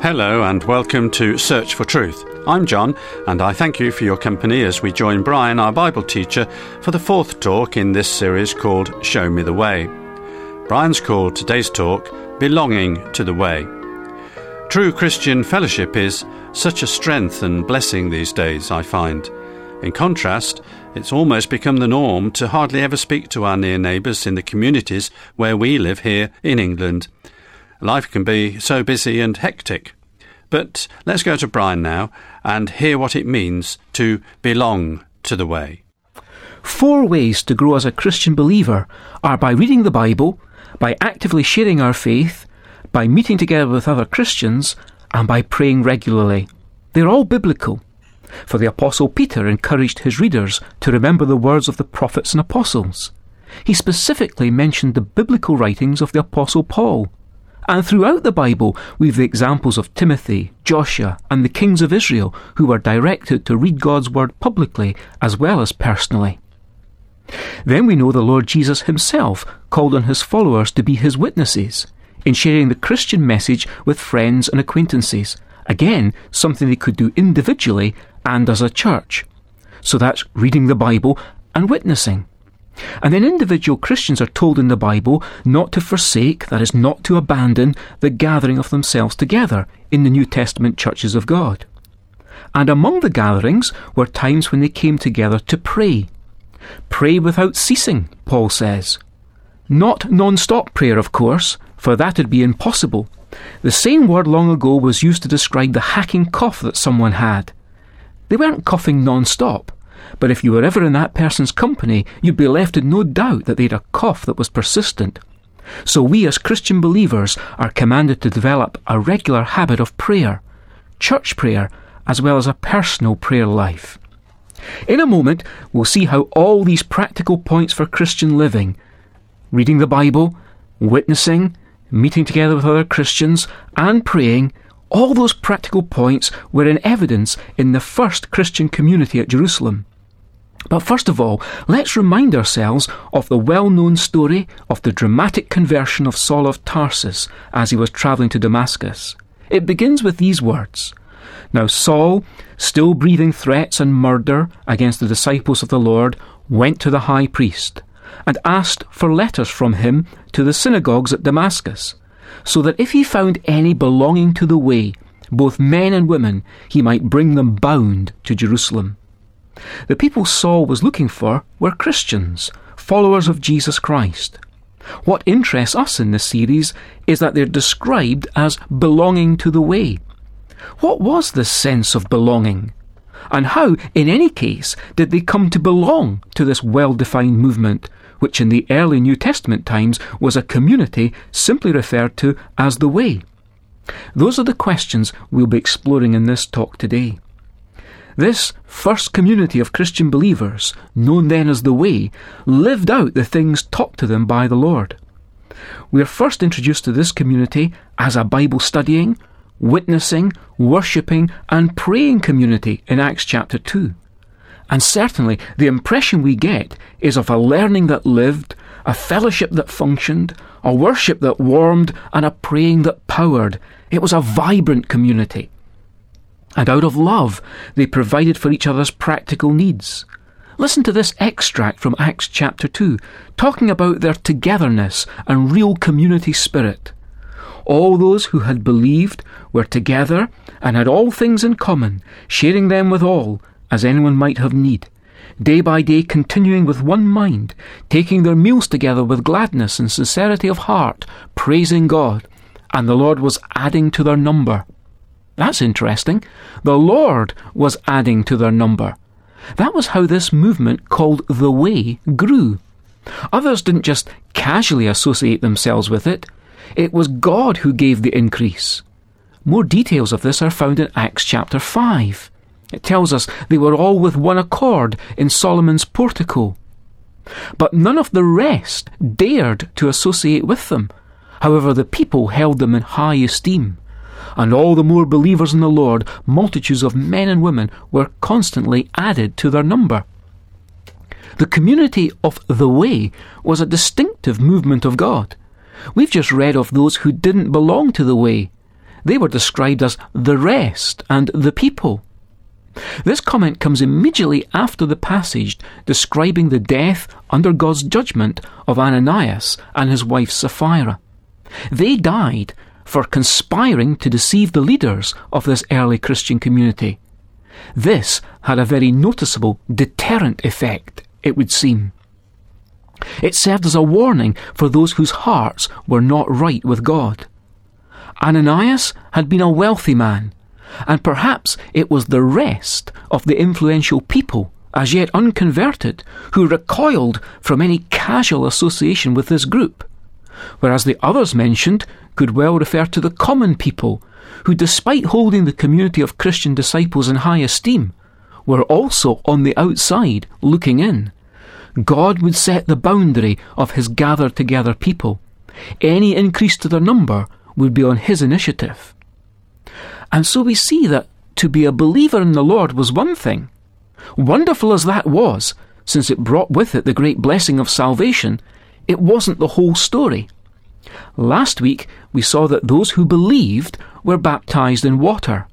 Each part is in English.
Hello and welcome to Search for Truth. I'm John, and I thank you for your company as we join Brian, our Bible teacher, for the fourth talk in this series called Show Me the Way. Brian's called today's talk Belonging to the Way. True Christian fellowship is such a strength and blessing these days, I find. In contrast, it's almost become the norm to hardly ever speak to our near neighbours in the communities where we live here in England. Life can be so busy and hectic. But let's go to Brian now and hear what it means to belong to the way. Four ways to grow as a Christian believer are by reading the Bible, by actively sharing our faith, by meeting together with other Christians, and by praying regularly. They're all biblical. For the Apostle Peter encouraged his readers to remember the words of the prophets and apostles. He specifically mentioned the biblical writings of the Apostle Paul. And throughout the Bible, we've the examples of Timothy, Joshua, and the kings of Israel who were directed to read God's word publicly as well as personally. Then we know the Lord Jesus himself called on his followers to be his witnesses in sharing the Christian message with friends and acquaintances. Again, something they could do individually and as a church. So that's reading the Bible and witnessing. And then individual Christians are told in the Bible not to forsake, that is, not to abandon, the gathering of themselves together in the New Testament churches of God. And among the gatherings were times when they came together to pray. Pray without ceasing, Paul says. Not non stop prayer, of course, for that would be impossible. The same word long ago was used to describe the hacking cough that someone had. They weren't coughing non stop but if you were ever in that person's company, you'd be left in no doubt that they had a cough that was persistent. So we as Christian believers are commanded to develop a regular habit of prayer, church prayer, as well as a personal prayer life. In a moment, we'll see how all these practical points for Christian living reading the Bible, witnessing, meeting together with other Christians, and praying all those practical points were in evidence in the first Christian community at Jerusalem. But first of all, let's remind ourselves of the well known story of the dramatic conversion of Saul of Tarsus as he was travelling to Damascus. It begins with these words Now Saul, still breathing threats and murder against the disciples of the Lord, went to the high priest and asked for letters from him to the synagogues at Damascus, so that if he found any belonging to the way, both men and women, he might bring them bound to Jerusalem. The people Saul was looking for were Christians, followers of Jesus Christ. What interests us in this series is that they're described as belonging to the way. What was this sense of belonging? And how, in any case, did they come to belong to this well defined movement, which in the early New Testament times was a community simply referred to as the Way? Those are the questions we'll be exploring in this talk today. This first community of Christian believers, known then as the Way, lived out the things taught to them by the Lord. We are first introduced to this community as a Bible studying, witnessing, worshipping, and praying community in Acts chapter 2. And certainly the impression we get is of a learning that lived, a fellowship that functioned, a worship that warmed, and a praying that powered. It was a vibrant community and out of love they provided for each other's practical needs. Listen to this extract from Acts chapter 2, talking about their togetherness and real community spirit. All those who had believed were together and had all things in common, sharing them with all, as anyone might have need. Day by day continuing with one mind, taking their meals together with gladness and sincerity of heart, praising God. And the Lord was adding to their number that's interesting. The Lord was adding to their number. That was how this movement called the Way grew. Others didn't just casually associate themselves with it, it was God who gave the increase. More details of this are found in Acts chapter 5. It tells us they were all with one accord in Solomon's portico. But none of the rest dared to associate with them. However, the people held them in high esteem and all the more believers in the Lord, multitudes of men and women, were constantly added to their number. The community of the Way was a distinctive movement of God. We've just read of those who didn't belong to the Way. they were described as the rest and the people. This comment comes immediately after the passage describing the death under God's judgment of Ananias and his wife Sapphira. They died for conspiring to deceive the leaders of this early Christian community. This had a very noticeable deterrent effect, it would seem. It served as a warning for those whose hearts were not right with God. Ananias had been a wealthy man, and perhaps it was the rest of the influential people, as yet unconverted, who recoiled from any casual association with this group, whereas the others mentioned could well refer to the common people, who, despite holding the community of Christian disciples in high esteem, were also on the outside looking in. God would set the boundary of his gathered together people. Any increase to their number would be on his initiative. And so we see that to be a believer in the Lord was one thing. Wonderful as that was, since it brought with it the great blessing of salvation, it wasn't the whole story. Last week we saw that those who believed were baptized in water.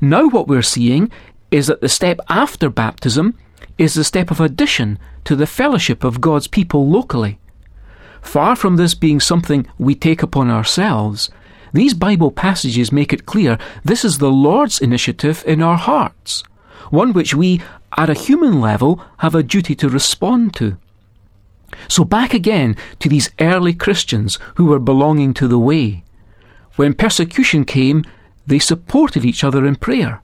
Now what we're seeing is that the step after baptism is the step of addition to the fellowship of God's people locally. Far from this being something we take upon ourselves, these Bible passages make it clear this is the Lord's initiative in our hearts, one which we, at a human level, have a duty to respond to. So, back again to these early Christians who were belonging to the way. When persecution came, they supported each other in prayer.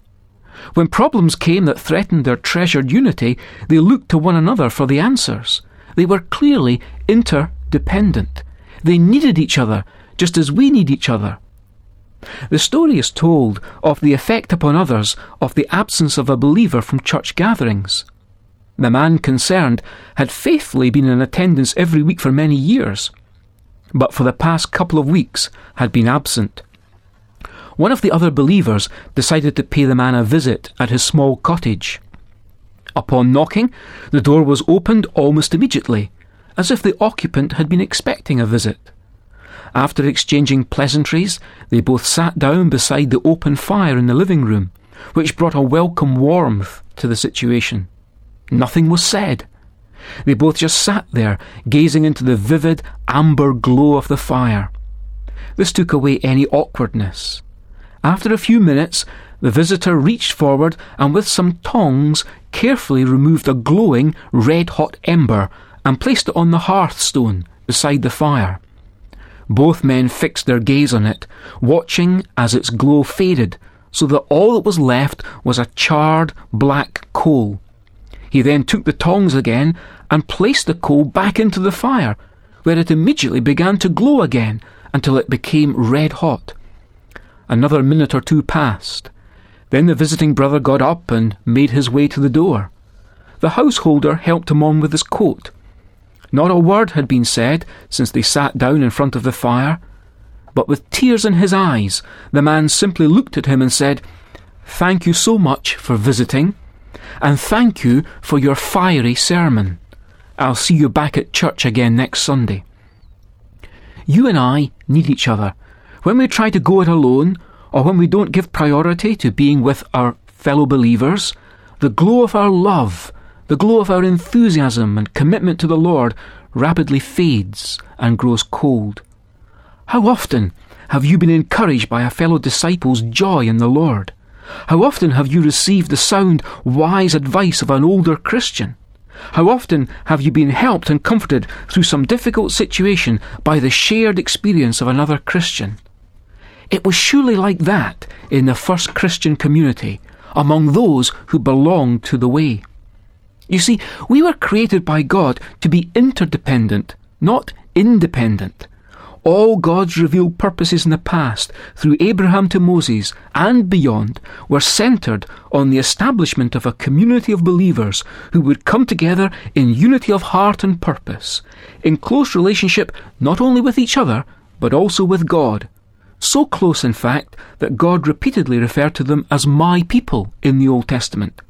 When problems came that threatened their treasured unity, they looked to one another for the answers. They were clearly interdependent. They needed each other just as we need each other. The story is told of the effect upon others of the absence of a believer from church gatherings. The man concerned had faithfully been in attendance every week for many years, but for the past couple of weeks had been absent. One of the other believers decided to pay the man a visit at his small cottage. Upon knocking, the door was opened almost immediately, as if the occupant had been expecting a visit. After exchanging pleasantries, they both sat down beside the open fire in the living room, which brought a welcome warmth to the situation. Nothing was said. They both just sat there, gazing into the vivid amber glow of the fire. This took away any awkwardness. After a few minutes, the visitor reached forward and with some tongs carefully removed a glowing red hot ember and placed it on the hearthstone beside the fire. Both men fixed their gaze on it, watching as its glow faded, so that all that was left was a charred black coal. He then took the tongs again and placed the coal back into the fire, where it immediately began to glow again until it became red hot. Another minute or two passed. Then the visiting brother got up and made his way to the door. The householder helped him on with his coat. Not a word had been said since they sat down in front of the fire, but with tears in his eyes, the man simply looked at him and said, Thank you so much for visiting, and thank you for your fiery sermon. I'll see you back at church again next Sunday. You and I need each other. When we try to go it alone, or when we don't give priority to being with our fellow believers, the glow of our love the glow of our enthusiasm and commitment to the Lord rapidly fades and grows cold. How often have you been encouraged by a fellow disciple's joy in the Lord? How often have you received the sound, wise advice of an older Christian? How often have you been helped and comforted through some difficult situation by the shared experience of another Christian? It was surely like that in the first Christian community, among those who belonged to the way. You see, we were created by God to be interdependent, not independent. All God's revealed purposes in the past, through Abraham to Moses and beyond, were centred on the establishment of a community of believers who would come together in unity of heart and purpose, in close relationship not only with each other, but also with God. So close, in fact, that God repeatedly referred to them as my people in the Old Testament.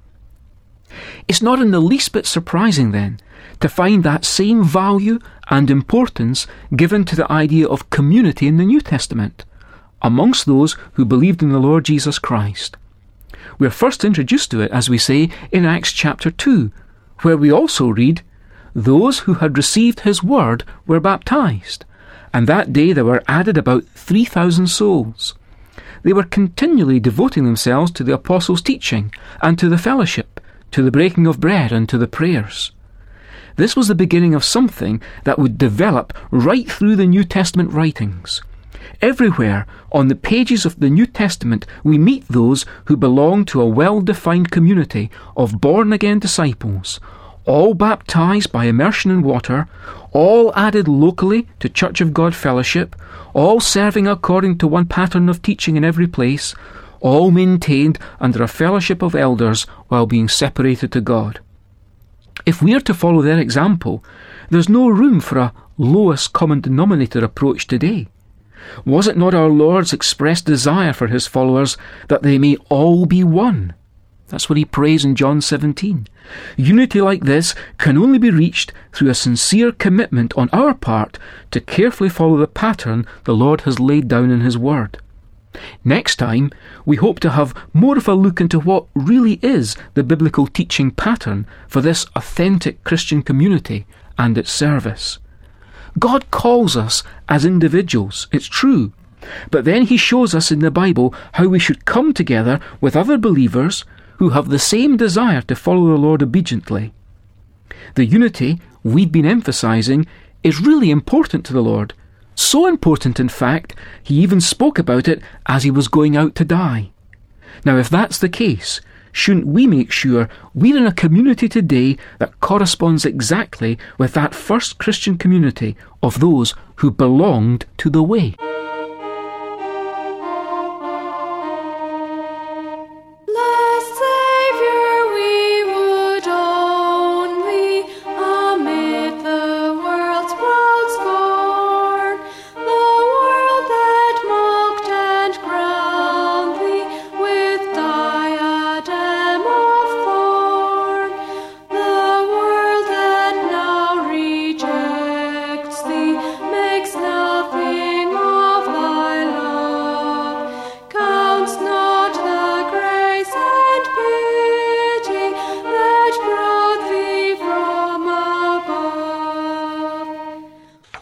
It's not in the least bit surprising, then, to find that same value and importance given to the idea of community in the New Testament. amongst those who believed in the Lord Jesus Christ. We are first introduced to it, as we say, in Acts chapter 2, where we also read, Those who had received his word were baptized, and that day there were added about 3,000 souls. They were continually devoting themselves to the apostles' teaching and to the fellowship, to the breaking of bread and to the prayers. This was the beginning of something that would develop right through the New Testament writings. Everywhere on the pages of the New Testament, we meet those who belong to a well defined community of born again disciples, all baptized by immersion in water, all added locally to Church of God fellowship, all serving according to one pattern of teaching in every place, all maintained under a fellowship of elders while being separated to God. If we are to follow their example, there's no room for a lowest common denominator approach today. Was it not our Lord's expressed desire for his followers that they may all be one? That's what he prays in John 17. Unity like this can only be reached through a sincere commitment on our part to carefully follow the pattern the Lord has laid down in his word. Next time, we hope to have more of a look into what really is the biblical teaching pattern for this authentic Christian community and its service. God calls us as individuals, it's true, but then He shows us in the Bible how we should come together with other believers who have the same desire to follow the Lord obediently. The unity we've been emphasizing is really important to the Lord. So important, in fact, he even spoke about it as he was going out to die. Now, if that's the case, shouldn't we make sure we're in a community today that corresponds exactly with that first Christian community of those who belonged to the way?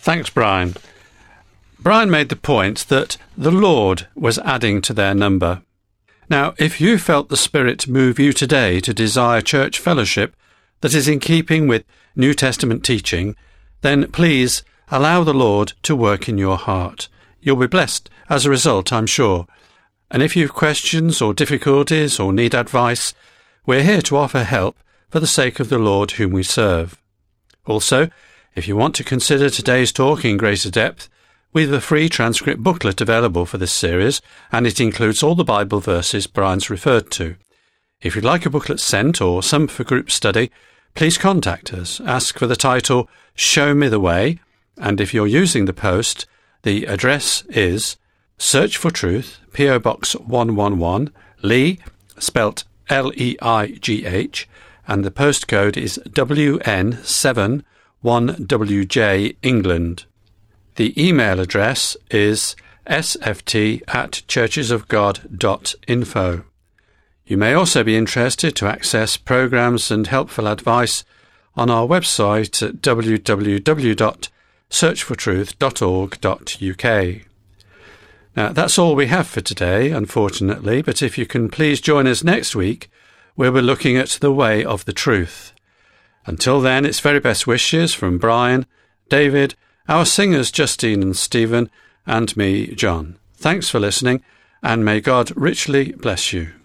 Thanks, Brian. Brian made the point that the Lord was adding to their number. Now, if you felt the Spirit move you today to desire church fellowship that is in keeping with New Testament teaching, then please allow the Lord to work in your heart. You'll be blessed as a result, I'm sure. And if you've questions or difficulties or need advice, we're here to offer help for the sake of the Lord whom we serve. Also, if you want to consider today's talk in greater depth, we have a free transcript booklet available for this series, and it includes all the Bible verses Brian's referred to. If you'd like a booklet sent or some for group study, please contact us. Ask for the title Show Me the Way, and if you're using the post, the address is Search for Truth, P.O. Box 111, Leigh, spelt L E I G H, and the postcode is WN7 1WJ England. The email address is sft at churchesofgod.info. You may also be interested to access programs and helpful advice on our website at www.searchfortruth.org.uk. Now, that's all we have for today, unfortunately, but if you can please join us next week, where we're looking at the way of the truth. Until then, it's very best wishes from Brian, David, our singers Justine and Stephen, and me, John. Thanks for listening, and may God richly bless you.